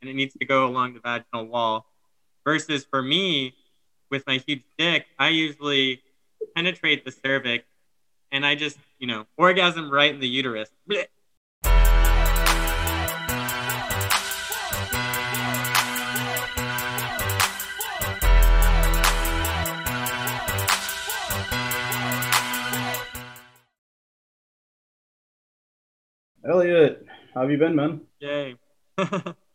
and it needs to go along the vaginal wall. Versus for me, with my huge dick, I usually penetrate the cervix and I just, you know, orgasm right in the uterus. Blech. Elliott, how have you been, man? Yay.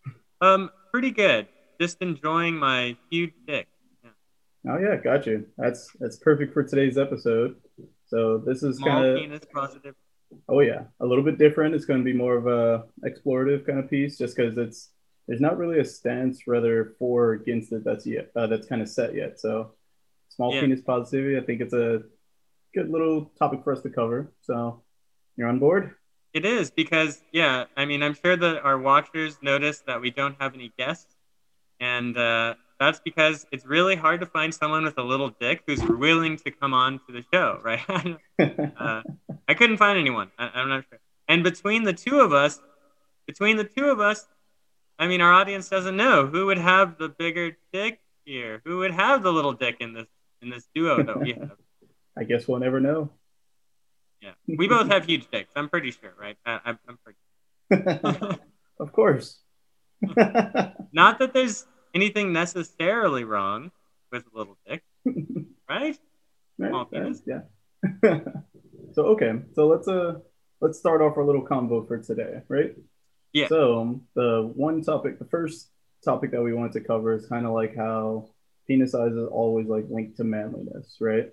um, pretty good. Just enjoying my huge dick. Yeah. Oh yeah, got you. That's that's perfect for today's episode. So this is kind of penis positive. oh yeah, a little bit different. It's going to be more of a explorative kind of piece, just because it's there's not really a stance rather for or against it that's yet uh, that's kind of set yet. So small Yeah. penis positivity, I think it's a good little topic for us to cover. So you're on board? It is because, yeah, I mean, I'm sure that our watchers notice that we don't have any guests. And uh, that's because it's really hard to find someone with a little dick who's willing to come on to the show, right? uh, I couldn't find anyone. I, I'm not sure. And between the two of us, between the two of us, I mean, our audience doesn't know who would have the bigger dick here. Who would have the little dick in this in this duo that we have? I guess we'll never know. Yeah, we both have huge dicks. I'm pretty sure, right? I, I'm, I'm pretty. of course. Not that there's anything necessarily wrong with a little dick, right? Right. Yeah. so okay, so let's uh let's start off our little convo for today, right? Yeah. So the one topic, the first topic that we wanted to cover is kind of like how penis size is always like linked to manliness, right?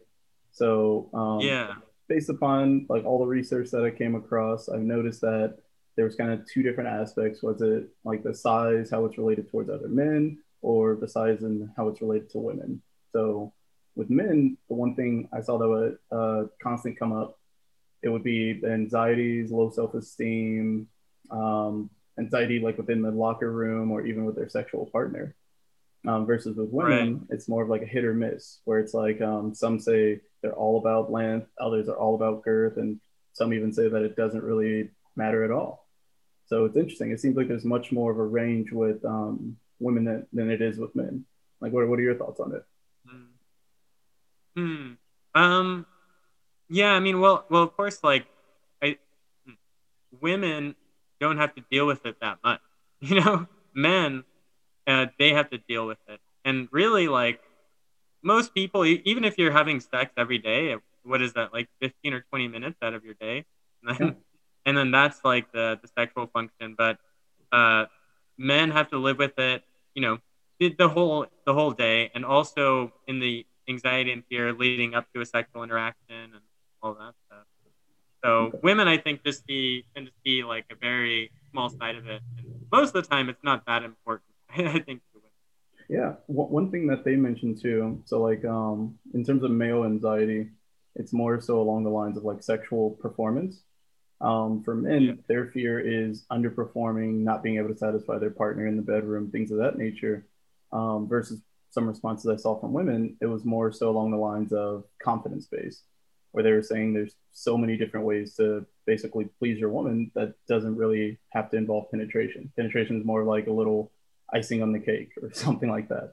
So um, Yeah. Based upon like all the research that I came across, I've noticed that there was kind of two different aspects. Was it like the size, how it's related towards other men, or the size and how it's related to women? So with men, the one thing I saw that would uh, constant come up, it would be the anxieties, low self-esteem, um, anxiety like within the locker room or even with their sexual partner. Um, versus with women, it's more of like a hit or miss, where it's like um, some say they're all about length, others are all about girth, and some even say that it doesn't really matter at all. So it's interesting. It seems like there's much more of a range with um, women than, than it is with men. Like, what, what are your thoughts on it? Hmm. Um. Yeah. I mean, well, well, of course, like, I, women don't have to deal with it that much. You know, men, uh, they have to deal with it, and really, like, most people, even if you're having sex every day, what is that, like, fifteen or twenty minutes out of your day, and then, Yeah. and then that's like the the sexual function, but uh, men have to live with it. You know, the, the whole the whole day, and also in the anxiety and fear leading up to a sexual interaction and all that stuff. So women, I think, just see tend to see like a very small side of it, and most of the time, it's not that important. I think. Yeah, one thing that they mentioned too. So like um, in terms of male anxiety, it's more so along the lines of like sexual performance. Um, for men, Yeah. their fear is underperforming, not being able to satisfy their partner in the bedroom, things of that nature. Um, versus some responses I saw from women, it was more so along the lines of confidence based, where they were saying there's so many different ways to basically please your woman that doesn't really have to involve penetration. Penetration is more like a little icing on the cake or something like that.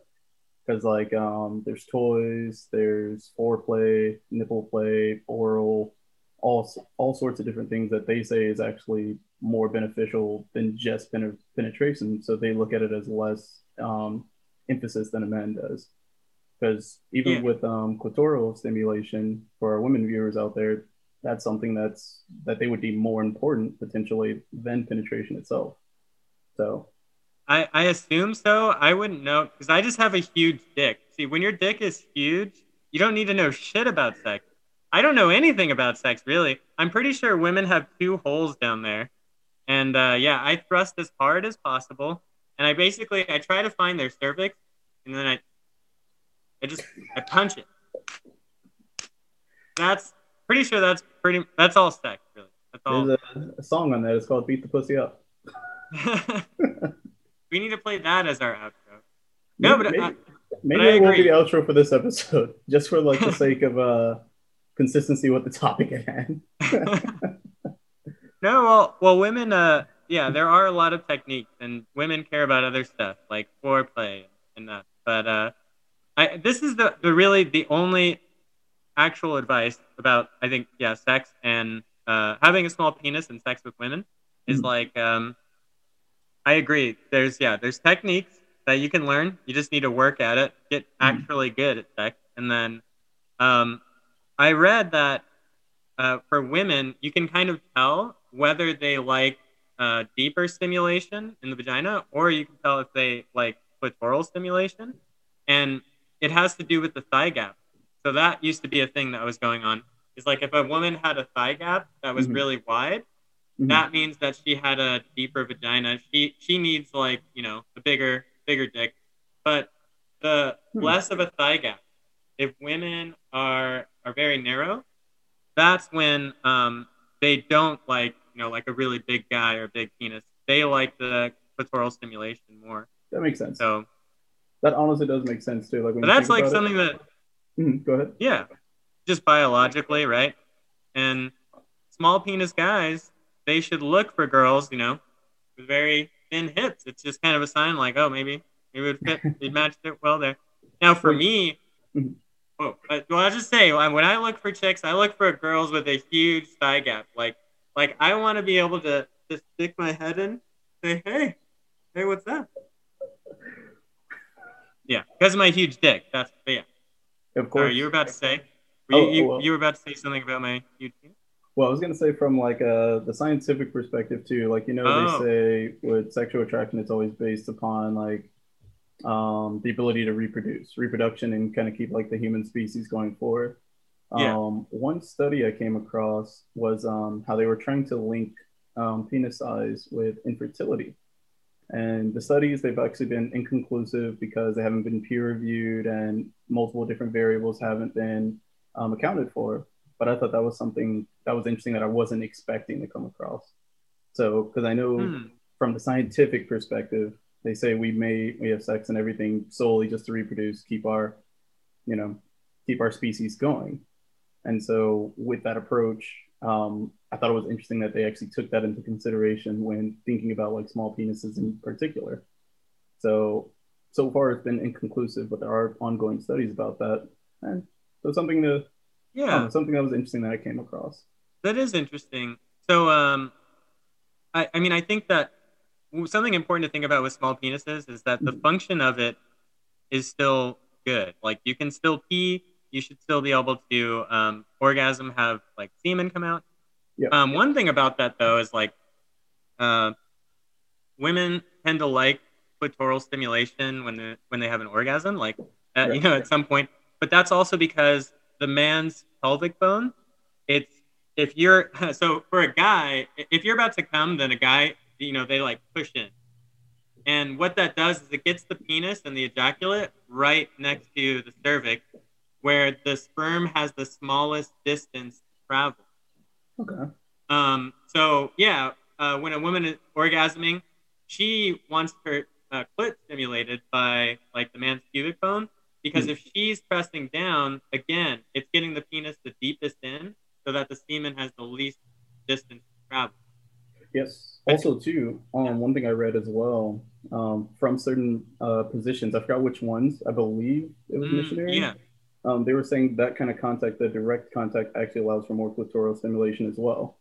Because like um, there's toys, there's foreplay, nipple play, oral, all all sorts of different things that they say is actually more beneficial than just pen- penetration. So they look at it as less um, emphasis than a man does. Because even Yeah. with um, clitoral stimulation for our women viewers out there, that's something that's that they would deem more important potentially than penetration itself. So I, I assume so. I wouldn't know because I just have a huge dick. See, when your dick is huge, you don't need to know shit about sex. I don't know anything about sex really. I'm pretty sure women have two holes down there, and uh, yeah, I thrust as hard as possible, and I basically I try to find their cervix, and then I I just I punch it. That's pretty sure that's pretty that's all sex really. That's all. there's a, a song on that. It's called "Beat the Pussy Up." we need to play that as our outro. No, but maybe, I, maybe but I it won't be the outro for this episode, just for like the sake of uh consistency with the topic at hand. no, well, well, women, uh, yeah, there are a lot of techniques, and women care about other stuff like foreplay and that. But uh, I this is the, the really the only actual advice about I think yeah sex and uh, having a small penis and sex with women is Mhm. like um, I agree. There's yeah there's techniques that you can learn. You just need to work at it, get actually good at sex, and then um, I read that uh, for women you can kind of tell whether they like uh, deeper stimulation in the vagina or you can tell if they like clitoral stimulation, and it has to do with the thigh gap. So that used to be a thing that was going on. Is like if a woman had a thigh gap that was Mhm. really wide, Mhm. that means that she had a deeper vagina. She she needs like you know a bigger bigger dick, but the Hmm. less of a thigh gap. If women are are very narrow, that's when um they don't like you know like a really big guy or big penis. They like the clitoral stimulation more. that makes sense. So that honestly does make sense too. Like when that's like about it- something that Mhm, Go ahead. yeah, just biologically, right? And small penis guys, they should look for girls, you know, with very thin hips. It's just kind of a sign like, oh, maybe maybe it would fit, it matched it well there. Now for me, oh, well, I'll just say when I look for chicks, I look for girls with a huge thigh gap. Like, like I want to be able to just stick my head in, say, hey, hey, what's up? Yeah, because of my huge dick. That's but yeah. Of course. Sorry, you were about to say. Were Oh, you, you, well. you were about to say something about my huge penis? Well, I was gonna say from like uh, the scientific perspective too. Like you know, Oh. they say with sexual attraction, it's always based upon like um, the ability to reproduce, reproduction, and kind of keep like the human species going forward. Yeah. Um, one study I came across was um, how they were trying to link um, penis size with infertility. And the studies, they've actually been inconclusive because they haven't been peer reviewed and multiple different variables haven't been um, accounted for. But I thought that was something that was interesting that I wasn't expecting to come across. So, because I know Hmm. from the scientific perspective, they say we may we have sex and everything solely just to reproduce, keep our, you know, keep our species going. And so, with that approach, um, I thought it was interesting that they actually took that into consideration when thinking about like small penises in particular. So, so far it's been inconclusive, but there are ongoing studies about that, and so something to Yeah, know, something that was interesting that I came across. That is interesting. So, um, I, I mean, I think that something important to think about with small penises is that the Mhm. function of it is still good. Like, you can still pee. You should still be able to um, orgasm, have like semen come out. Um, one thing about that though is like, uh, women tend to like clitoral stimulation when the, when they have an orgasm, like uh, you know at some point. But that's also because the man's pelvic bone, it's if you're so for a guy, if you're about to come, then a guy, you know, they like push in. And what that does is it gets the penis and the ejaculate right next to the cervix, where the sperm has the smallest distance to travel. Okay. Um, so yeah, uh, when a woman is orgasming, she wants her uh, clit stimulated by like the man's pubic bone because Hmm. if she's pressing down, again, it's getting the penis the deepest in so that the semen has the least distance to travel. Yes. Also, too, um, one thing I read as well um, from certain uh, positions, I forgot which ones. I believe it was Mm, missionary. yeah. Um, they were saying that kind of contact, the direct contact, actually allows for more clitoral stimulation as well.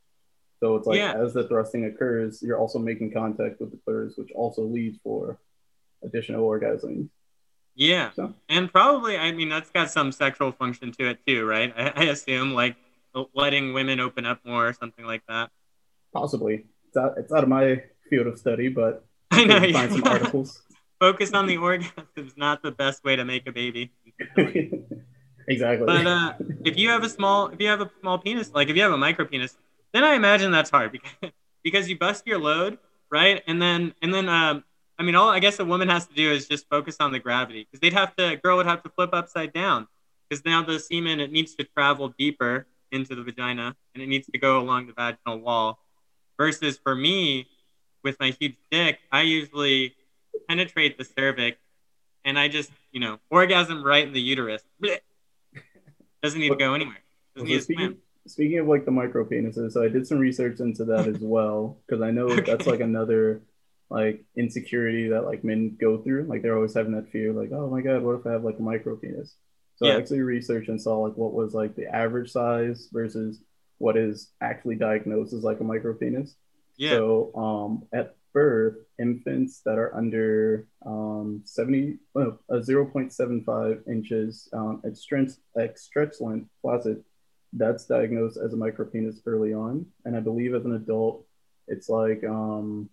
So it's like Yeah. as the thrusting occurs, you're also making contact with the clitoris, which also leads for additional orgasms. Yeah. So And probably, I mean, that's got some sexual function to it too, right? I, I assume like letting women open up more or something like that. possibly it's out, it's out of my field of study, but I know. could find some articles. Focus on the orgasms, not the best way to make a baby. exactly. But uh, if you have a small, if you have a small penis, like if you have a micro penis, then I imagine that's hard because because you bust your load, right? And then and then um, I mean, all I guess a woman has to do is just focus on the gravity because they'd have to, girl would have to flip upside down because now the semen it needs to travel deeper into the vagina and it needs to go along the vaginal wall. Versus for me, with my huge dick, I usually penetrate the cervix and I just, you know, orgasm right in the uterus. Blech. Doesn't need to go anywhere. Doesn't need to speaking, swim. speaking of like the micro penises, so I did some research into that as well because I know okay. that's like another like insecurity that like men go through. Like they're always having that fear, like, oh my god, what if I have like a micro penis? So yeah. I actually researched and saw like what was like the average size versus what is actually diagnosed as like a micropenis. Yeah. So um, at birth, infants that are under um, 70, well, uh, 0.75 inches um, at stretch, at stretch length, flaccid, that's diagnosed as a micropenis early on. And I believe as an adult, it's like, um,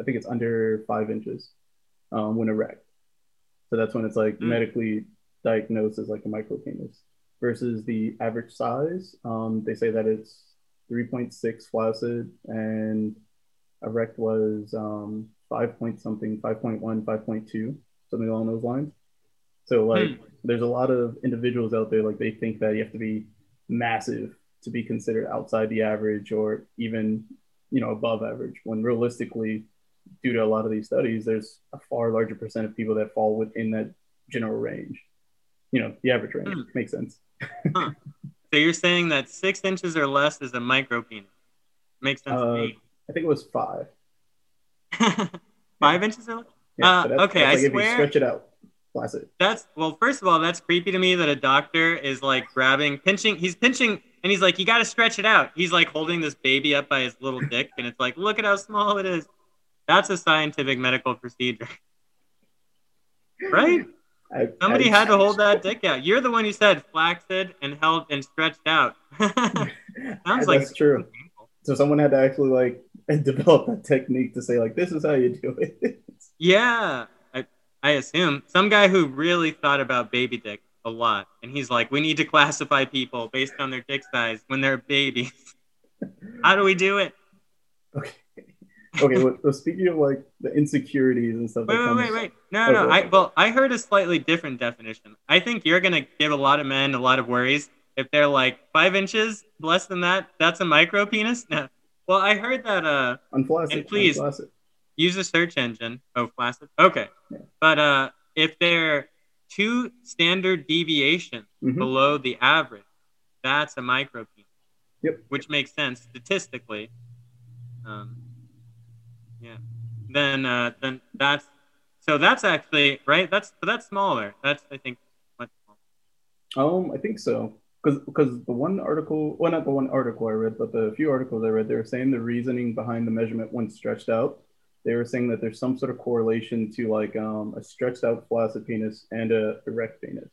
I think it's under five inches um, when erect. So that's when it's like mm. medically diagnosed as like a micropenis versus the average size. Um, they say that it's 3.6 flaccid and erect was um, 5 point something, 5.1, 5.2, something along those lines. So like hmm. there's a lot of individuals out there like they think that you have to be massive to be considered outside the average or even you know above average when realistically due to a lot of these studies there's a far larger percent of people that fall within that general range you know the average range hmm. makes sense huh. so you're saying that six inches or less is a micro penis makes sense uh, I think it was five. five inches or yeah, uh, okay, that's I swear. stretch it out. Flaccid. That's well. First of all, that's creepy to me that a doctor is like grabbing, pinching. He's pinching, and he's like, "You got to stretch it out." He's like holding this baby up by his little dick, and it's like, "Look at how small it is." That's a scientific medical procedure, right? I, Somebody I, had to hold that dick out. You're the one who said flaccid and held and stretched out. Sounds like that's true. So someone had to actually like and develop that technique to say like this is how you do it. yeah, I I assume some guy who really thought about baby dick a lot, and he's like, we need to classify people based on their dick size when they're babies. how do we do it? Okay. Okay. well, speaking of like the insecurities and stuff. Like that. Wait, wait, wait, wait. No, no. I well, I heard a slightly different definition. I think you're gonna give a lot of men a lot of worries if they're like five inches less than that. That's a micro penis. No. Well, I heard that. Uh, Unflaccid. And please Unflaccid. use a search engine. Oh, flaccid. Okay. Yeah. But uh, if they're two standard deviations mm-hmm. below the average, that's a micropenis. Yep. Which makes sense statistically. Um, yeah. Then uh, then that's so that's actually right. That's that's smaller. That's I think much smaller. Um, I think so because because the one article, well, not the one article I read, but the few articles I read, they were saying the reasoning behind the measurement when stretched out. They were saying that there's some sort of correlation to like um, a stretched out flaccid penis and a erect penis.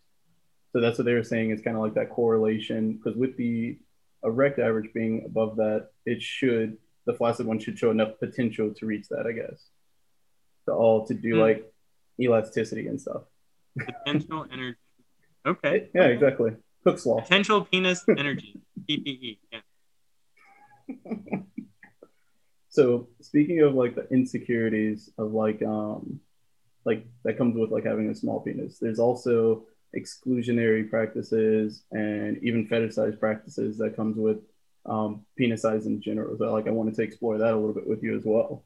So that's what they were saying is kind of like that correlation because with the erect average being above that, it should the flaccid one should show enough potential to reach that, I guess. To all to do mm. like elasticity and stuff. Potential energy. Okay. Yeah, exactly. Hooke's law. Potential penis energy. PPE. Yeah. so speaking of like the insecurities of like um like that comes with like having a small penis, there's also exclusionary practices and even fetishized practices that comes with um, penis size in general. So like I wanted to explore that a little bit with you as well.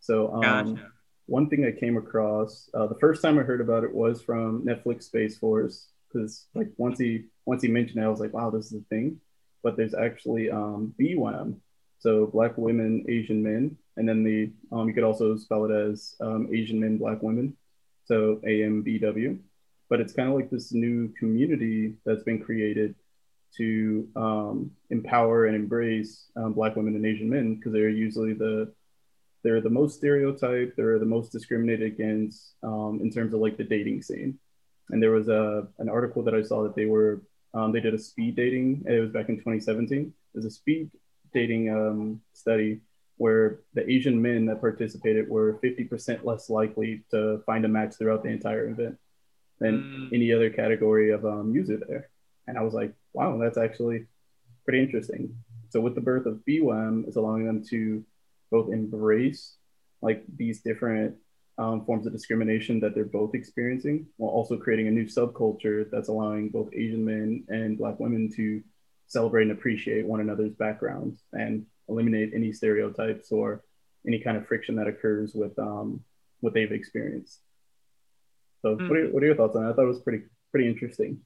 So um, gotcha. one thing I came across uh, the first time I heard about it was from Netflix Space Force because like once he once he mentioned it, I was like, wow, this is a thing. But there's actually um, BWAM, so Black Women, Asian Men, and then the um, you could also spell it as um, Asian Men, Black Women, so AMBW. But it's kind of like this new community that's been created to um, empower and embrace um, Black women and Asian men because they're usually the they're the most stereotyped, they're the most discriminated against um, in terms of like the dating scene and there was a an article that I saw that they were um, they did a speed dating. It was back in 2017. There's a speed dating um, study where the Asian men that participated were 50% less likely to find a match throughout the entire event than mm. any other category of um, user there. And I was like, wow, that's actually pretty interesting. So with the birth of BWAM, it's allowing them to both embrace like these different um, forms of discrimination that they're both experiencing, while also creating a new subculture that's allowing both Asian men and Black women to celebrate and appreciate one another's backgrounds and eliminate any stereotypes or any kind of friction that occurs with um, what they've experienced. So, mm. what, are, what are your thoughts on that? I thought it was pretty pretty interesting.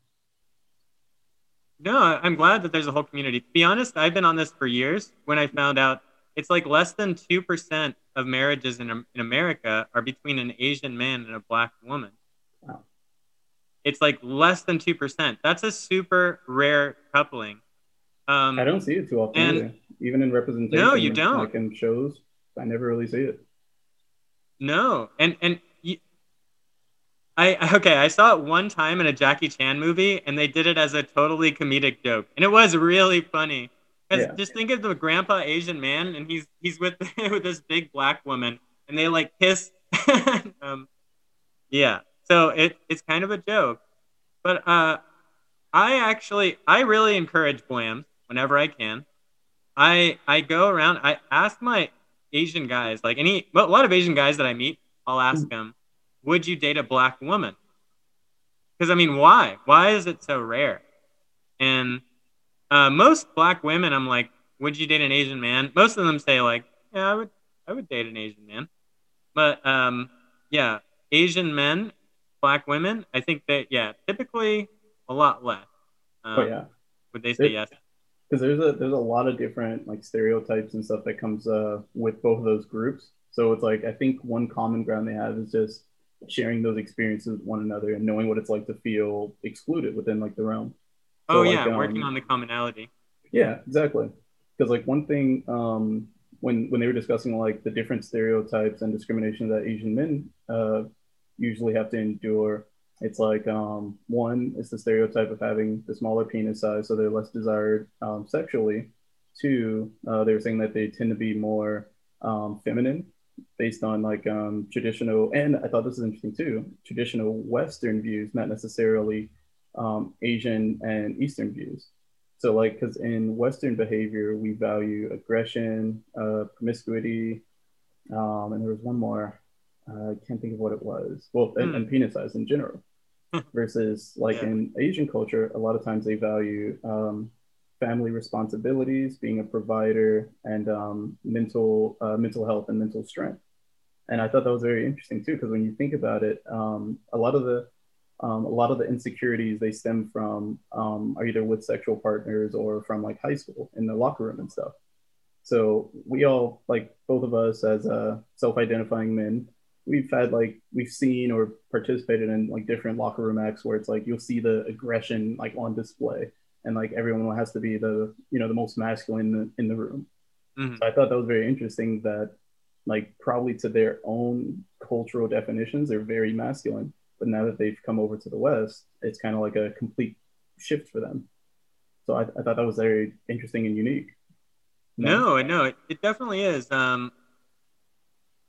No, I'm glad that there's a whole community. To be honest, I've been on this for years. When I found out it's like less than 2% of marriages in, in America are between an Asian man and a black woman. Wow. It's like less than 2%. That's a super rare coupling. Um, I don't see it too often, and- either. even in representation. No, you don't. Like in shows, I never really see it. No, and and I okay, I saw it one time in a Jackie Chan movie, and they did it as a totally comedic joke, and it was really funny. Because Yeah. just think of the grandpa Asian man, and he's he's with with this big black woman, and they like kiss. um, yeah, so it it's kind of a joke, but uh, I actually I really encourage BWAMs whenever I can. I I go around. I ask my Asian guys, like any, a lot of Asian guys that I meet, I'll ask them, would you date a black woman? Because I mean, why? Why is it so rare? And uh, most black women, I'm like, would you date an Asian man? Most of them say like, yeah, I would, I would date an Asian man. But um, yeah, Asian men, black women, I think that yeah, typically a lot less. Um, But yeah, would they say It- yes? because there's a there's a lot of different like stereotypes and stuff that comes uh, with both of those groups. So it's like I think one common ground they have is just sharing those experiences with one another and knowing what it's like to feel excluded within like the realm. So, Oh like, yeah, working um, on the commonality. Yeah, exactly. Because like one thing, um, when when they were discussing like the different stereotypes and discrimination that Asian men uh, usually have to endure, it's like um, one is the stereotype of having the smaller penis size, so they're less desired um, sexually. Two, uh, they were saying that they tend to be more um, feminine, based on like um, traditional, and I thought this is interesting too, traditional Western views, not necessarily um, Asian and Eastern views. So, like, because in Western behavior, we value aggression, uh, promiscuity, um, and there was one more. Uh, I can't think of what it was. Well, and, Hmm. and penis size in general. Versus, like Yeah. in Asian culture, a lot of times they value um, family responsibilities, being a provider, and um, mental uh, mental health and mental strength. And I thought that was very interesting too, because when you think about it, um, a lot of the um, a lot of the insecurities they stem from um, are either with sexual partners or from like high school in the locker room and stuff. So we all like both of us as uh, self-identifying men, we've had like we've seen or participated in like different locker room acts where it's like you'll see the aggression like on display and like everyone has to be the you know the most masculine in the, in the room. Mhm. So I thought that was very interesting that like probably to their own cultural definitions they're very masculine but now that they've come over to the west it's kind of like a complete shift for them so I, I thought that was very interesting and unique No, no, it, it definitely is. Um,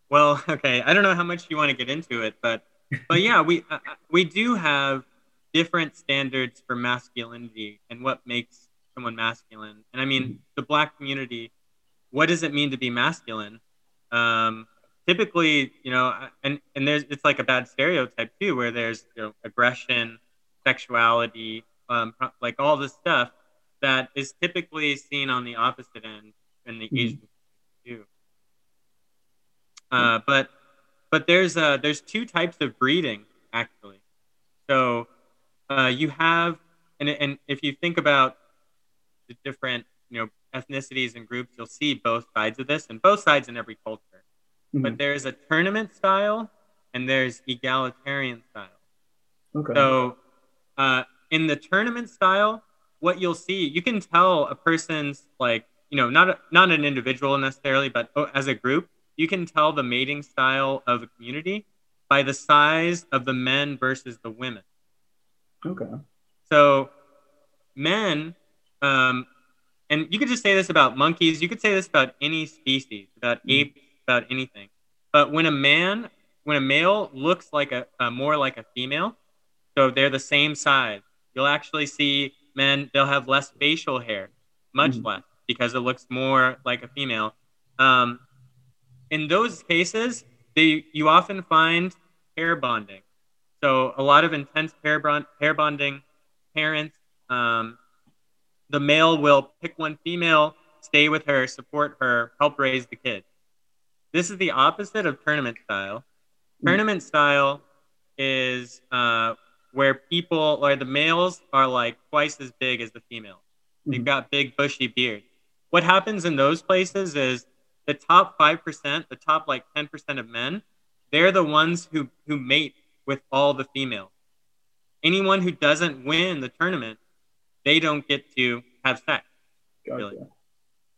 well, okay, I don't know how much you want to get into it, but but yeah, we uh, uh, we do have different standards for masculinity and what makes someone masculine. And I mean, the black community, what does it mean to be masculine? Um, typically, you know, and and there's it's like a bad stereotype too, where there's you know aggression, sexuality, um, like all this stuff that is typically seen on the opposite end in the Mhm. Asian too. Uh, but but there's uh, there's two types of breeding actually. So uh, you have and and if you think about the different you know ethnicities and groups, you'll see both sides of this and both sides in every culture. But Mhm. there's a tournament style and there's egalitarian style. okay So, uh, in the tournament style, what you'll see, you can tell a person's like, you know, not a, not an individual necessarily, but oh, as a group, you can tell the mating style of a community by the size of the men versus the women. Okay So, men, um, and you could just say this about monkeys. You could say this about any species, about Mhm. apes, about anything. But when a man, when a male looks like a, a more like a female, so they're the same size, you'll actually see men. They'll have less facial hair, much Mhm. less, because it looks more like a female. Um, in those cases, they you often find hair bonding. So a lot of intense pair, bond, pair bonding. Parents, um, the male will pick one female, stay with her, support her, help raise the kid. This is the opposite of tournament style. Mm. Tournament style is uh, where people or the males are like twice as big as the females. They've Mhm. got big bushy beards. What happens in those places is the top five percent, the top like ten percent of men, they're the ones who who mate with all the females. Anyone who doesn't win the tournament, they don't get to have sex. Gotcha. really.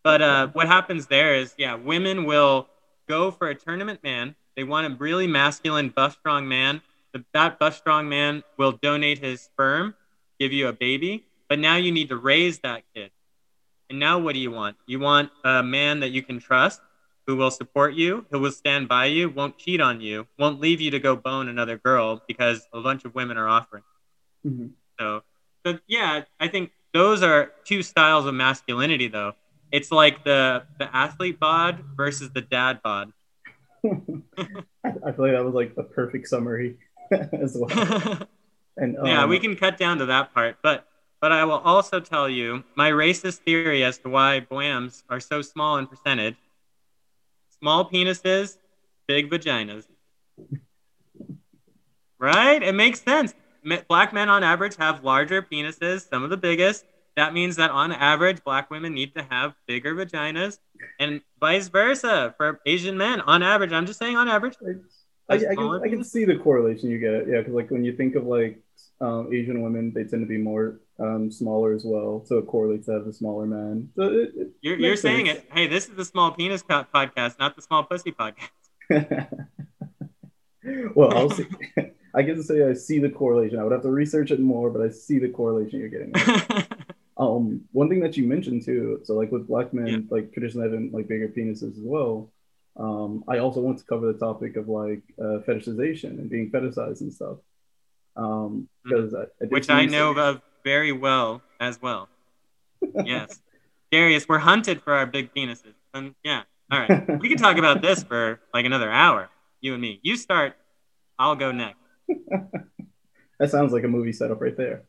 But uh, what happens there is, yeah, women will go for a tournament man. They want a really masculine, buff, strong man. The, that buff, strong man will donate his sperm, give you a baby. But now you need to raise that kid. And now what do you want? You want a man that you can trust, who will support you, who will stand by you, won't cheat on you, won't leave you to go bone another girl because a bunch of women are offering. Mhm. So, but yeah, I think those are two styles of masculinity, though. It's like the the athlete bod versus the dad bod. I, feel like that was like the perfect summary as well. And yeah, um, we can cut down to that part, but but I will also tell you my racist theory as to why BWAMs are so small in percentage. Small penises, big vaginas. Right? It makes sense. Black men on average have larger penises, some of the biggest. That means that on average, black women need to have bigger vaginas, and vice versa for Asian men. On average, I'm just saying on average. I, I, can, I can see the correlation you get. It. Yeah, because like when you think of like um, Asian women, they tend to be more um, smaller as well, so it correlates to have the smaller man. So it, it You're, you're saying it. Hey, this is the small penis podcast, not the small pussy podcast. well, I'll see. I guess to say I see the correlation. I would have to research it more, but I see the correlation you're getting. Um, one thing that you mentioned too, so like with black men, Yeah. like traditionally having like bigger penises as well. Um, I also want to cover the topic of like uh, fetishization and being fetishized and stuff. Um, because I, I did Mm-hmm. Which I know of very well as well. Yes. Darius, we're hunted for our big penises. And yeah. All right. We can talk about this for like another hour, you and me. You start, I'll go next. That sounds like a movie setup right there.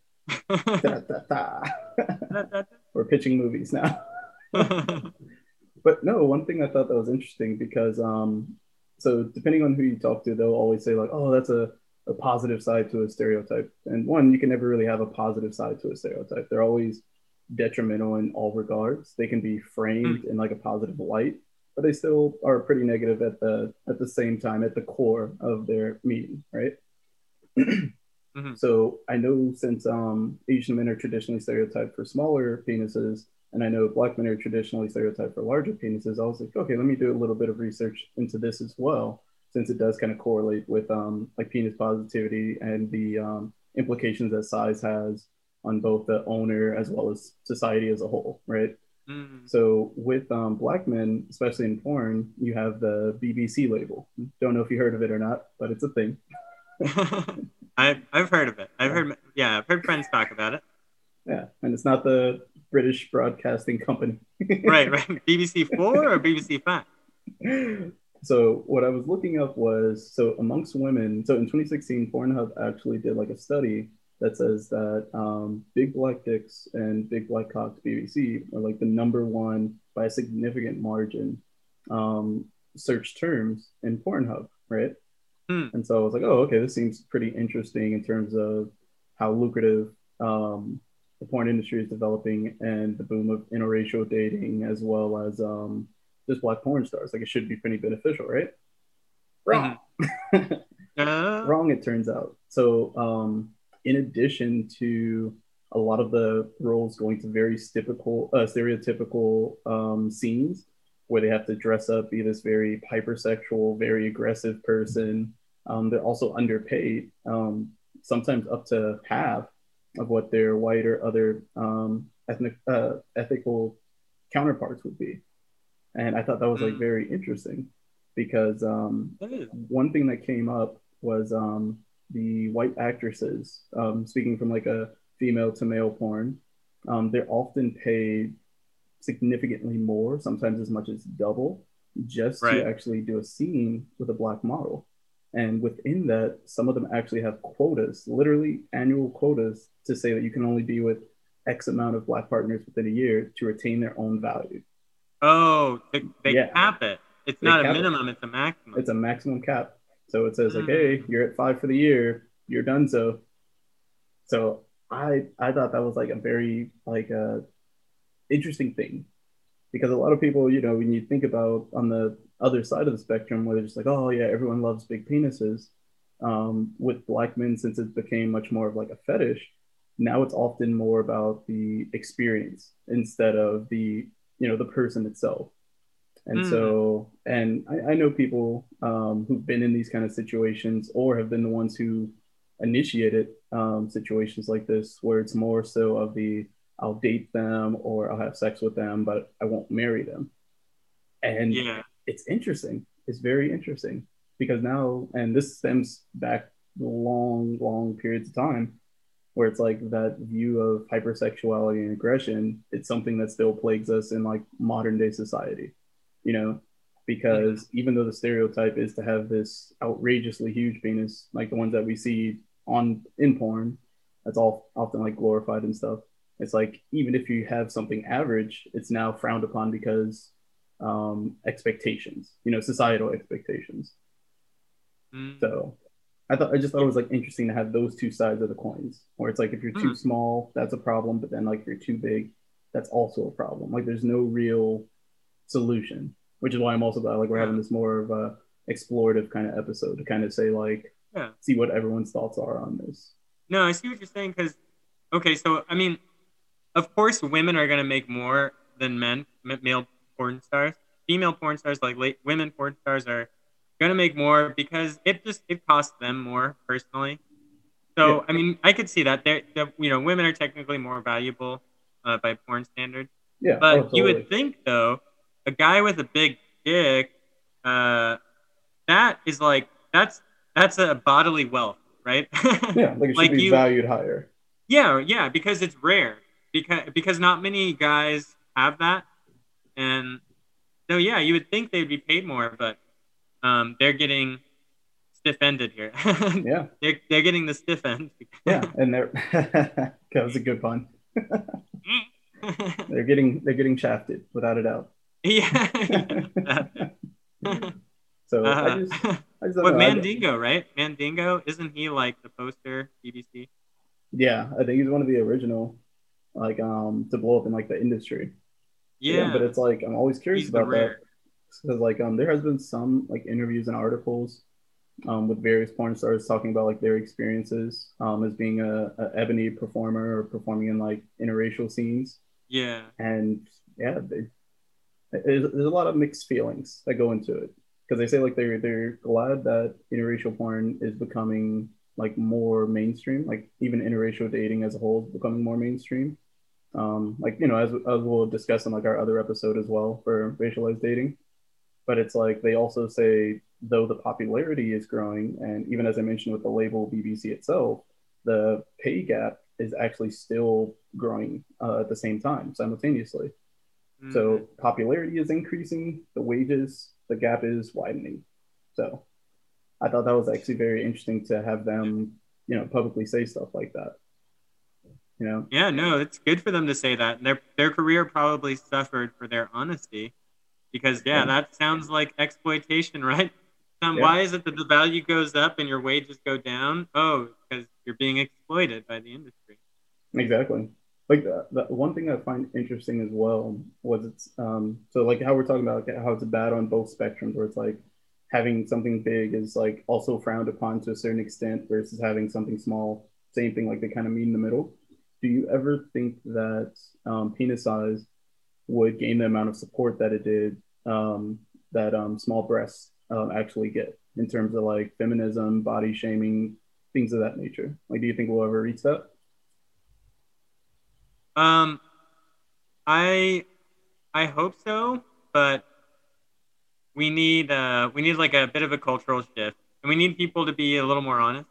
Da, da, da. We're pitching movies now. But no, one thing I thought that was interesting because um, so depending on who you talk to, they'll always say like, oh, that's a, a positive side to a stereotype. And one, you can never really have a positive side to a stereotype. They're always detrimental in all regards. They can be framed in like a positive light, but they still are pretty negative at the at the same time at the core of their meaning, right? Mhm. So I know since um, Asian men are traditionally stereotyped for smaller penises, and I know black men are traditionally stereotyped for larger penises, I was like, okay, let me do a little bit of research into this as well, since it does kind of correlate with um, like penis positivity and the um, implications that size has on both the owner as well as society as a whole, right? Mm. So with um, black men, especially in porn, you have the BBC label. Don't know if you heard of it or not, but it's a thing. I've, I've heard of it. I've heard, yeah, I've heard friends talk about it. Yeah, and it's not the British Broadcasting Company. Right, right. BBC 4 or BBC 5? So what I was looking up was so amongst women. So in 2016, Pornhub actually did like a study that says that um, big black dicks and big black cocks BBC are like the number one by a significant margin um, search terms in Pornhub, right? Hmm. And so I was like, oh, okay, this seems pretty interesting in terms of how lucrative um, the porn industry is developing and the boom of interracial dating as well as um, just black porn stars. Like it should be pretty beneficial, right? Wrong. Uh, Wrong, it turns out. So, um, in addition to a lot of the roles going to very typical, uh, stereotypical um, scenes where they have to dress up, be this very hypersexual, very aggressive person, um, they're also underpaid, um, sometimes up to half of what their white or other um, ethnic, uh, ethical counterparts would be. And I thought that was like Mm. very interesting because um, one thing that came up was um, the white actresses. Um, speaking from like a female to male porn, um, they're often paid significantly more, sometimes as much as double, just Right. to actually do a scene with a black model. And within that, some of them actually have quotas, literally annual quotas, to say that you can only be with X amount of black partners within a year to retain their own value. Oh, they, they Yeah. cap it. It's They not a cap it. minimum, it's a maximum. It's a maximum cap. So it says like, Mm. hey, you're at five for the year, you're done so. So I I thought that was like a very like a uh, interesting thing because a lot of people, you know, when you think about on the other side of the spectrum, where they're just like, oh yeah, everyone loves big penises. Um, with black men, since it became much more of like a fetish, now it's often more about the experience instead of the you know the person itself. And mm. so, and I, I know people um, who've been in these kind of situations or have been the ones who initiated um, situations like this, where it's more so of the I'll date them or I'll have sex with them, but I won't marry them. And yeah. it's interesting. It's very interesting because now, and this stems back long, long periods of time where it's like that view of hypersexuality and aggression, it's something that still plagues us in like modern day society, you know, because even though the stereotype is to have this outrageously huge penis, like the ones that we see on in porn, that's all often like glorified and stuff it's like even if you have something average, it's now frowned upon because um, expectations, you know, societal expectations. Mm. So I thought I just thought it was like interesting to have those two sides of the coins, where it's like if you're too mm. small, that's a problem, but then like if you're too big, that's also a problem. Like there's no real solution, which is why I'm also glad like we're having this more of a explorative kind of episode to kind of say like yeah. see what everyone's thoughts are on this. No, I see what you're saying because okay, so I mean of course, women are going to make more than men, male porn stars. Female porn stars, like late, women porn stars, are going to make more because it just it costs them more personally. So yeah. I mean, I could see that. There, you know, women are technically more valuable uh, by porn standards. Yeah, but absolutely. you would think though, a guy with a big dick, uh, that is like that's that's a bodily wealth, right? yeah, like it should like be you, valued higher. Yeah, yeah, because it's rare because because not many guys have that, and so yeah, you would think they'd be paid more, but um, they're getting stiff ended here. yeah, they're they're getting the stiff end. yeah, and they're that was a good pun. they're getting they're getting shafted without a doubt. Yeah. so uh, I just, I just but Mandingo, right? Mandingo, isn't he like the poster BBC? Yeah, I think he's one of the original like um to blow up in like the industry. Yeah, yeah but it's like I'm always curious He's about that because like um there has been some like interviews and articles um with various porn stars talking about like their experiences um as being a, a ebony performer or performing in like interracial scenes. Yeah, and yeah, they, there's, there's a lot of mixed feelings that go into it. Because they say like they're they're glad that interracial porn is becoming like more mainstream like even interracial dating as a whole is becoming more mainstream. Um, like you know as, as we'll discuss in like our other episode as well for racialized dating but it's like they also say though the popularity is growing and even as i mentioned with the label bbc itself the pay gap is actually still growing uh, at the same time simultaneously. Mm-hmm. so popularity is increasing the wages the gap is widening. So i thought that was actually very interesting to have them you know publicly say stuff like that. You know? Yeah no it's good for them to say that. Their their career probably suffered for their honesty because yeah, that sounds like exploitation right? Um, yeah. why is it that the value goes up and your wages go down? Oh because you're being exploited by the industry. Exactly. Like the, the one thing i find interesting as well was it's um so like how we're talking about how it's bad on both spectrums where it's like having something big is like also frowned upon to a certain extent versus having something small. Same thing like they kind of meet in the middle. Do you ever think that um, penis size would gain the amount of support that it did um, that um, small breasts um, actually get in terms of like feminism, body shaming, things of that nature? Like, do you think we'll ever reach that? Um, I I hope so, but we need uh we need like a bit of a cultural shift, and we need people to be a little more honest.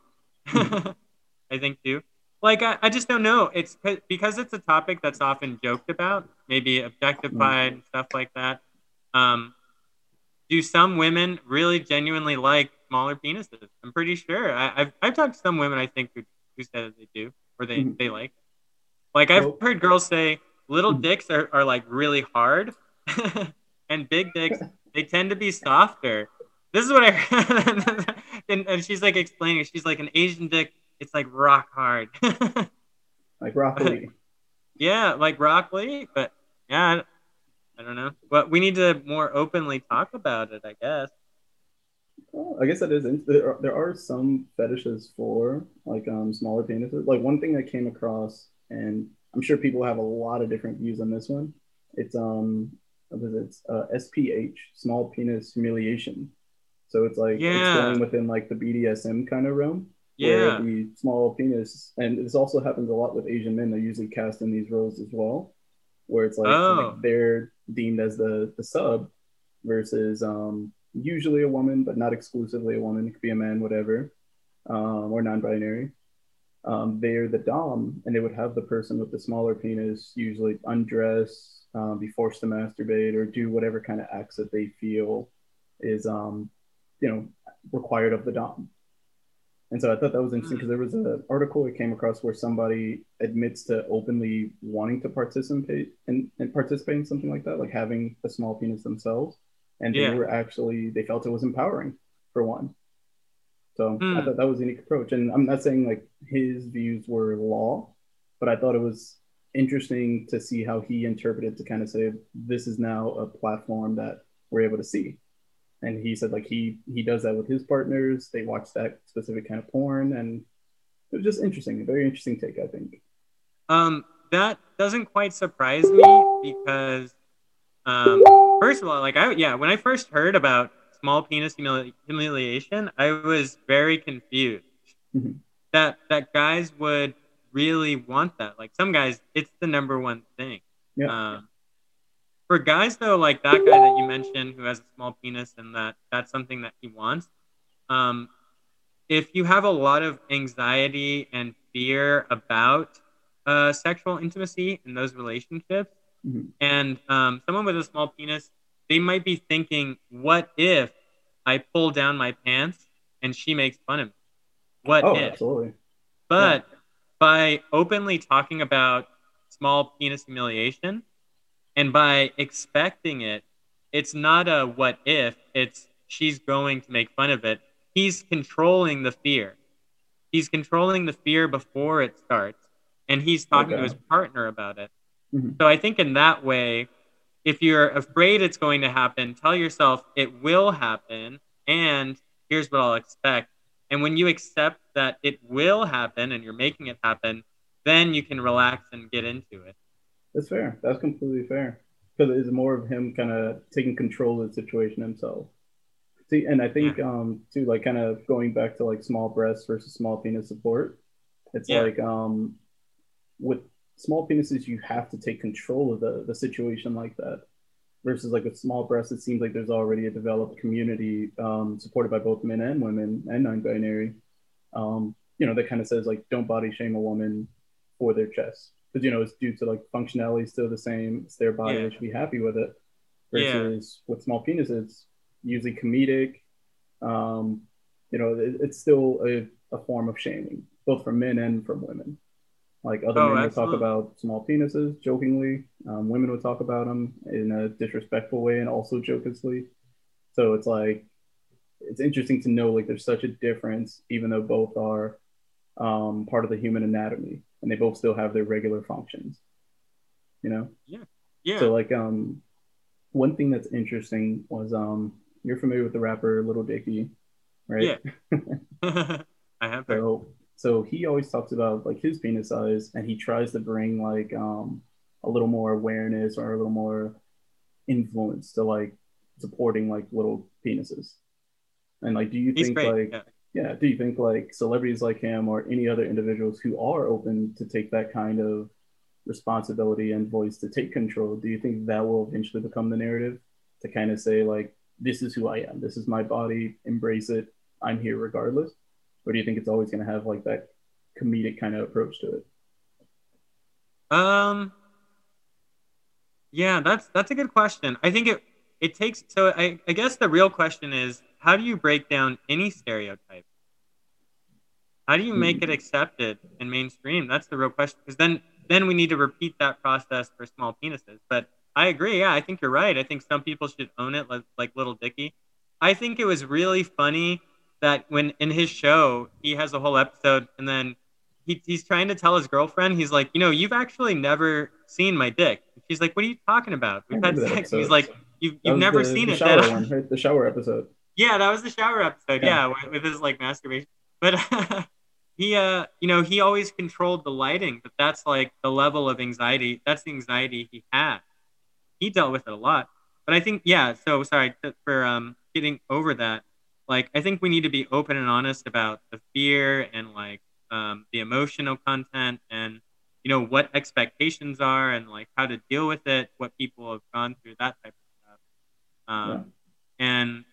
I think too like I, I just don't know. It's because it's a topic that's often joked about, maybe objectified and stuff like that. Um, do some women really genuinely like smaller penises? I'm pretty sure. I, have I've talked to some women I think who, who said they do or they, mm-hmm. they like. Like I've oh. heard girls say little mm-hmm. dicks are, are like really hard, and big dicks they tend to be softer. This is what I and, and she's like explaining. She's like an Asian dick it's like rock hard. like Rock yeah, like Rock but yeah, I, don't know. But we need to more openly talk about it, I guess. Well, I guess that is. There are, there are some fetishes for like um smaller penises. Like one thing I came across, and I'm sure people have a lot of different views on this one. It's um, what is it? It's uh, SPH, small penis humiliation. So it's like Yeah. it's going within like the BDSM kind of realm. Yeah. Where the small penis, and this also happens a lot with Asian men. They're usually cast in these roles as well, where it's like, Oh. like they're deemed as the the sub versus um usually a woman, but not exclusively a woman. It could be a man, whatever, um, or non-binary. Um, they're the dom, and they would have the person with the smaller penis usually undress, um, be forced to masturbate, or do whatever kind of acts that they feel is, um, you know, required of the dom. And so I thought that was interesting because there was an article I came across where somebody admits to openly wanting to participate in, and participate in something like that, like having a small penis themselves. And Yeah. they were actually they felt it was empowering for one. So I Hmm. thought that was a unique approach. And I'm not saying like his views were law, but I thought it was interesting to see how he interpreted to kind of say this is now a platform that we're able to see. And he said like he he does that with his partners. They watch that specific kind of porn, and it was just interesting. A very interesting take, I think. Um, that doesn't quite surprise me because, um, first of all, like I yeah, when I first heard about small penis humili- humiliation, I was very confused. Mhm. That that guys would really want that. Like some guys, it's the number one thing. Yeah. Um, for guys though, like that guy that you mentioned who has a small penis and that that's something that he wants. Um, if you have a lot of anxiety and fear about uh, sexual intimacy in those relationships, Mhm. and um, someone with a small penis, they might be thinking, "What if I pull down my pants and she makes fun of me? What Oh, if?" absolutely. But by openly talking about small penis humiliation and by expecting it, it's not a what if, it's she's going to make fun of it. He's controlling the fear. He's controlling the fear before it starts, and he's talking to his partner about it. Mhm. So I think in that way, if you're afraid it's going to happen, tell yourself it will happen, and here's what I'll expect. And when you accept that it will happen and you're making it happen, then you can relax and get into it. That's fair. That's completely fair. Because it's more of him kind of taking control of the situation himself. See, and I think um too, like kind of going back to like small breasts versus small penis support. It's Yeah. like um with small penises, you have to take control of the the situation like that. Versus like with small breasts, it seems like there's already a developed community um, supported by both men and women and non-binary. Um, you know, that kind of says like don't body shame a woman for their chest because you know it's due to like functionality still the same. It's their body; Yeah. they should be happy with it. Yeah. Versus with small penises, usually comedic. Um, you know, it, it's still a, a form of shaming, both from men and from women. Like other Oh, men will absolutely. talk about small penises jokingly. Um, women will talk about them in a disrespectful way and also jocosely. So it's like it's interesting to know like there's such a difference, even though both are um, part of the human anatomy and they both still have their regular functions. You know. Yeah. Yeah. So like um, one thing that's interesting was um, you're familiar with the rapper Little Dicky, right? Yeah. I have heard. So so he always talks about like his penis size and he tries to bring like um a little more awareness or a little more influence to like supporting like little penises. And like do you He's think great. like yeah. Yeah, do you think like celebrities like him or any other individuals who are open to take that kind of responsibility and voice to take control, do you think that will eventually become the narrative to kind of say like this is who I am, this is my body, embrace it, I'm here regardless? Or do you think it's always going to have like that comedic kind of approach to it? Um. Yeah, that's that's a good question. I think it it takes so I, I guess the real question is how do you break down any stereotype? How do you make it hmm. accepted and mainstream? That's the real question. Because then then we need to repeat that process for small penises. But I agree. Yeah, I think you're right. I think some people should own it, like, like Little Dicky. I think it was really funny that when in his show he has a whole episode and then he, he's trying to tell his girlfriend he's like you know you've actually never seen my dick she's like what are you talking about we've had sex he's like you've, you've never the, seen the it shower then. one, right? The shower episode. Yeah that was the shower episode. Yeah, Yeah. with, with his like masturbation. But he uh you know he always controlled the lighting but that's like the level of anxiety that's the anxiety he had. He dealt with it a lot. But i think yeah so sorry for um getting over that like i think we need to be open and honest about the fear and like um, the emotional content and you know what expectations are and like how to deal with it what people have gone through that type of stuff. Um, and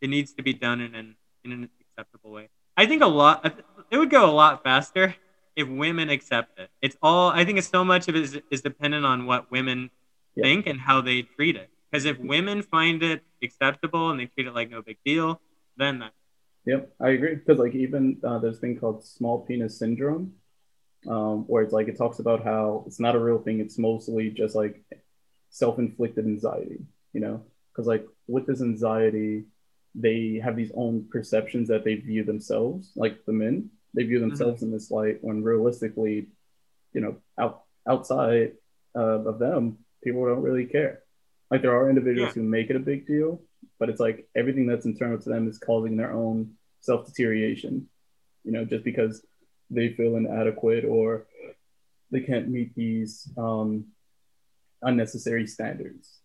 it needs to be done in an in an acceptable way i think a lot it would go a lot faster if women accept it it's all i think it's so much of it is, is dependent on what women Yeah. think and how they treat it because if women find it acceptable and they treat it like no big deal then that Yep, I agree. Because like even uh, there's a thing called small penis syndrome, um, where it's like it talks about how it's not a real thing. It's mostly just like self-inflicted anxiety. You know, because like with this anxiety, they have these own perceptions that they view themselves, like the men, they view themselves in this light when realistically, you know, out outside uh, of them, people don't really care. Like there are individuals who make it a big deal, but it's like everything that's internal to them is causing their own self deterioration. You know, just because they feel inadequate or they can't meet these um, unnecessary standards.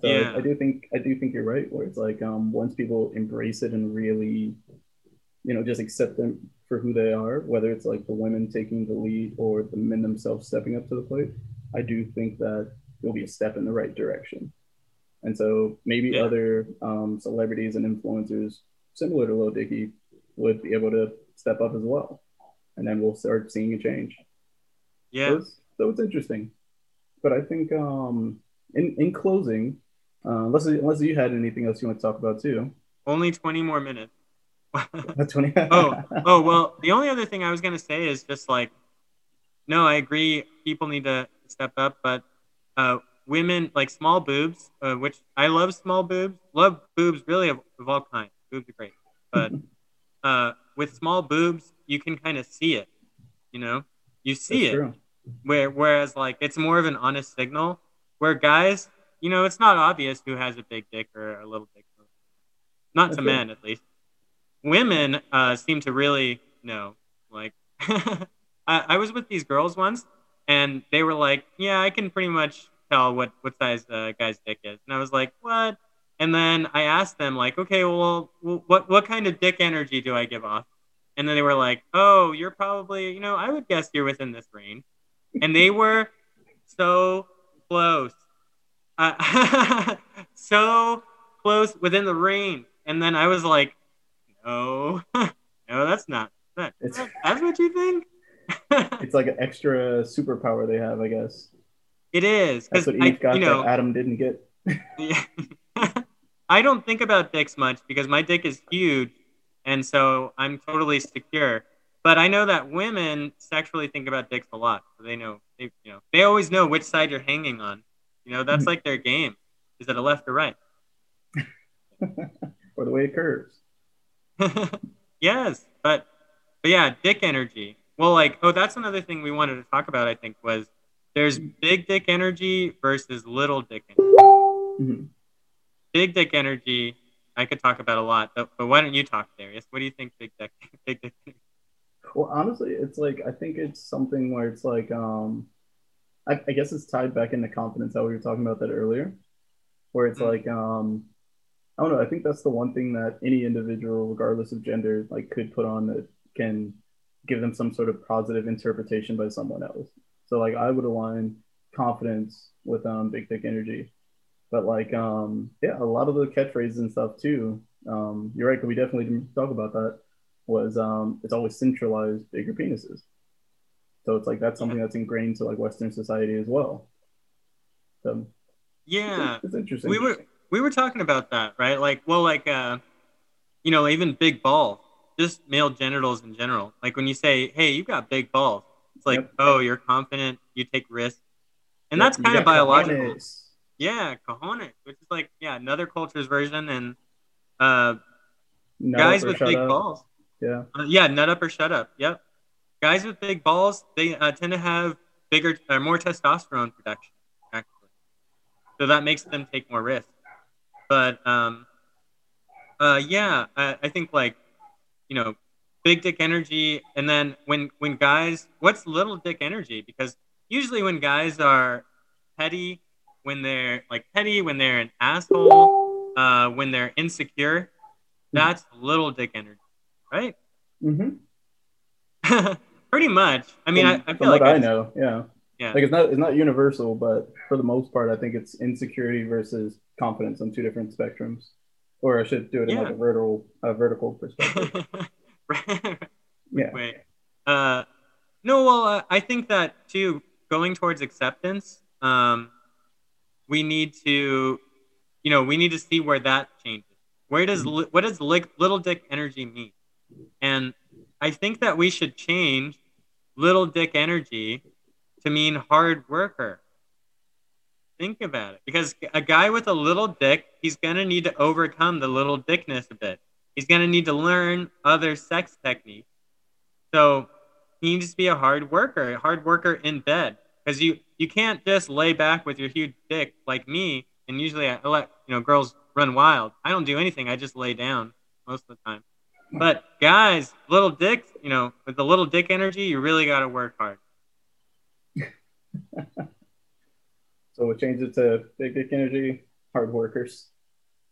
So Yeah. I do think I do think you're right. Where it's like um, once people embrace it and really, you know, just accept them for who they are, whether it's like the women taking the lead or the men themselves stepping up to the plate, I do think that it'll be a step in the right direction. And so maybe Yeah. other um, celebrities and influencers similar to Lil Dicky would be able to step up as well, and then we'll start seeing a change. yeah So it's, so it's interesting. But I think um, in in closing, uh, unless unless you had anything else you want to talk about too, only 20 more minutes twenty. oh, oh well. The only other thing I was gonna say is just like, no, I agree. People need to step up, but uh, women like small boobs, uh, which I love small boobs. Love boobs really of, of all kinds. Boobs are great, but uh, with small boobs, you can kind of see it. You know, you see That's it. true. Where whereas like it's more of an honest signal. Where guys, you know, it's not obvious who has a big dick or a little dick. Not to men, at least. Women uh, seem to really know. Like, I, I was with these girls once, and they were like, "Yeah, I can pretty much tell what what size the guy's dick is," and I was like, "What?" And then I asked them, like, "Okay, well, well, what what kind of dick energy do I give off?" And then they were like, "Oh, you're probably, you know, I would guess you're within this range," and they were so close, uh, so close within the range. And then I was like, "No, no, that's not. That, It's- that's what you think." It's like an extra superpower they have, I guess. it is That's what I, Eve got you know, that Adam didn't get. Yeah. I don't think about dicks much because my dick is huge, and so I'm totally secure. But I know that women sexually think about dicks a lot. So they know, they, you know, they always know which side you're hanging on. You know, that's Mhm. like their game. Is it a left or right? or the way it curves. yes, but but yeah, dick energy. Well, like, oh, that's another thing we wanted to talk about. I think was there's big dick energy versus little dick energy. Mhm. big dick energy I could talk about a lot, but, but why don't you talk, Darius? What do you think big dick big dick energy? Well, honestly, it's like I think it's something where it's like um, I, I guess it's tied back into confidence. How we were talking about that earlier, where it's Mm. like um, I don't know. I think that's the one thing that any individual, regardless of gender, like could put on that can give them some sort of positive interpretation by someone else. So like I would align confidence with um big dick energy. But like um yeah, a lot of the catchphrases and stuff too. Um, you're right, we definitely didn't talk about that. Was um it's always centralized bigger penises. So it's like that's something that's ingrained to like Western society as well. So Yeah, it's interesting. we were we were talking about that, right? Like, well, like, uh, you know, even big balls, just male genitals in general. Like when you say, "Hey, you've got big balls," it's like, Yep. oh, you're confident, you take risks, and Yep, that's kind of biological. cojones. Yeah, cojones, which is like, yeah, another culture's version, and uh, Nut guys with big up. balls. Yeah. Uh, yeah, nut up or shut up. Yep. Guys with big balls, they uh, tend to have bigger or more testosterone production, actually. So that makes them take more risks. But um, uh, yeah, I, I think like, you know, big dick energy, and then when when guys, what's little dick energy? Because usually when guys are petty, when they're like petty, when they're an asshole, uh, when they're insecure, that's little dick energy, right? Mm-hmm. Pretty much. I mean, from, I, I feel like what I know, yeah. Yeah. Like it's not it's not universal, but for the most part, I think it's insecurity versus confidence on two different spectrums. Or I should do it in like a vertical a vertical perspective. right. Yeah. Wait. Uh, no, well, uh, I think that too, going towards acceptance, um, we need to, you know, we need to see where that changes. Where does li- what does li- little dick energy mean? And I think that we should change little dick energy to mean hard worker. Think about it, because a guy with a little dick, he's gonna need to overcome the little dickness a bit. He's gonna need to learn other sex techniques. So he needs to be a hard worker, a hard worker in bed, because you you can't just lay back with your huge dick like me. And usually I let you know girls run wild. I don't do anything. I just lay down most of the time. But guys, little dicks, you know, with the little dick energy, you really got to work hard. So we'll change it to big dick energy, hard workers.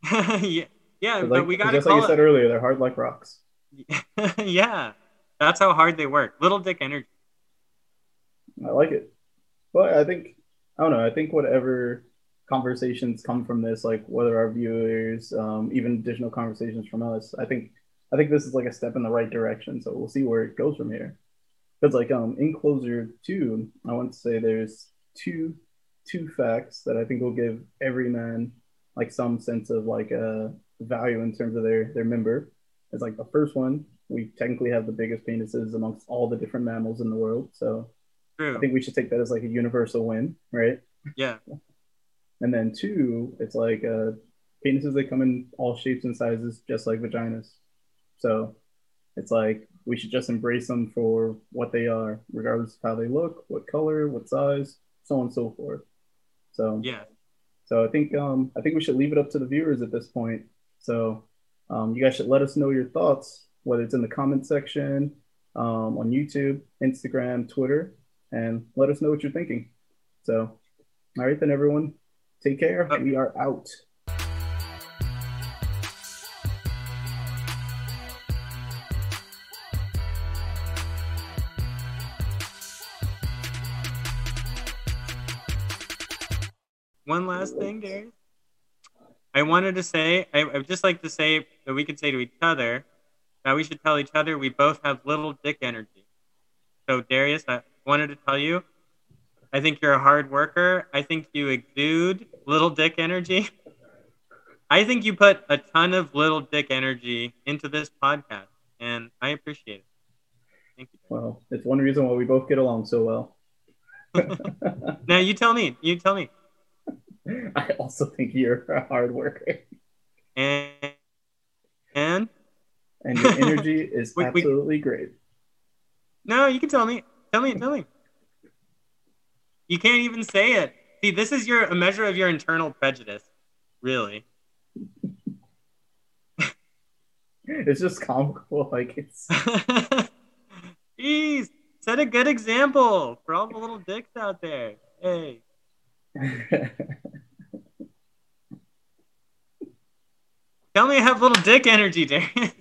yeah, yeah, 'Cause but we got to just like you call said earlier, they're hard like rocks. yeah, that's how hard they work. Little dick energy. I like it. But I think I don't know. I think whatever conversations come from this, like whether our viewers, um, even additional conversations from us, I think I think this is like a step in the right direction. So we'll see where it goes from here. Because like um in closure two, I want to say there's two two facts that I think will give every man like some sense of like a uh, value in terms of their their member. It's like the first one, we technically have the biggest penises amongst all the different mammals in the world. So I think we should take that as like a universal win, right? Yeah. And then two, it's like uh, penises they come in all shapes and sizes, just like vaginas. So it's like we should just embrace them for what they are, regardless of how they look, what color, what size, so on and so forth. So Yeah. so I think um, I think we should leave it up to the viewers at this point. So um, you guys should let us know your thoughts, whether it's in the comment section, um, on YouTube, Instagram, Twitter, and let us know what you're thinking. So, all right then, everyone, take care. Uh, we are out. One last thing, Darius. I wanted to say, I, I would just like to say that we could say to each other that we should tell each other we both have little dick energy. So, Darius, I wanted to tell you, I think you're a hard worker. I think you exude little dick energy. I think you put a ton of little dick energy into this podcast, and I appreciate it. Thank you. Well, it's one reason why we both get along so well. Now, you tell me. You tell me. I also think you're a hard worker, And and and your energy is We- we- absolutely great. No, you can tell me. Tell me. Tell me. You can't even say it. See, this is your a measure of your internal prejudice, really. It's just comical, like it's. Jeez, set a good example for all the little dicks out there. Hey, tell me I have little dick energy, Darius,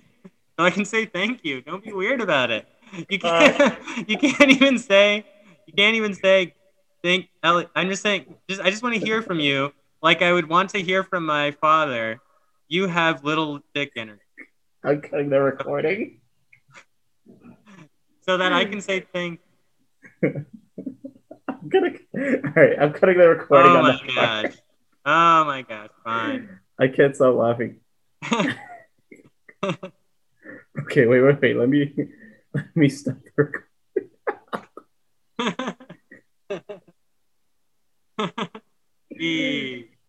so I can say thank you. Don't be weird about it. You can't. you can't even say. You can't even say. Thank. Elliott. I'm just saying. Just I just want to hear from you, like I would want to hear from my father. You have little dick energy, I'm cutting the recording. so that I can say thank. I'm gonna. All right, I'm cutting the recording Oh on my that part. gosh. Oh my gosh. Fine. I can't stop laughing. Okay, wait, wait, wait. Let me let me stop the recording.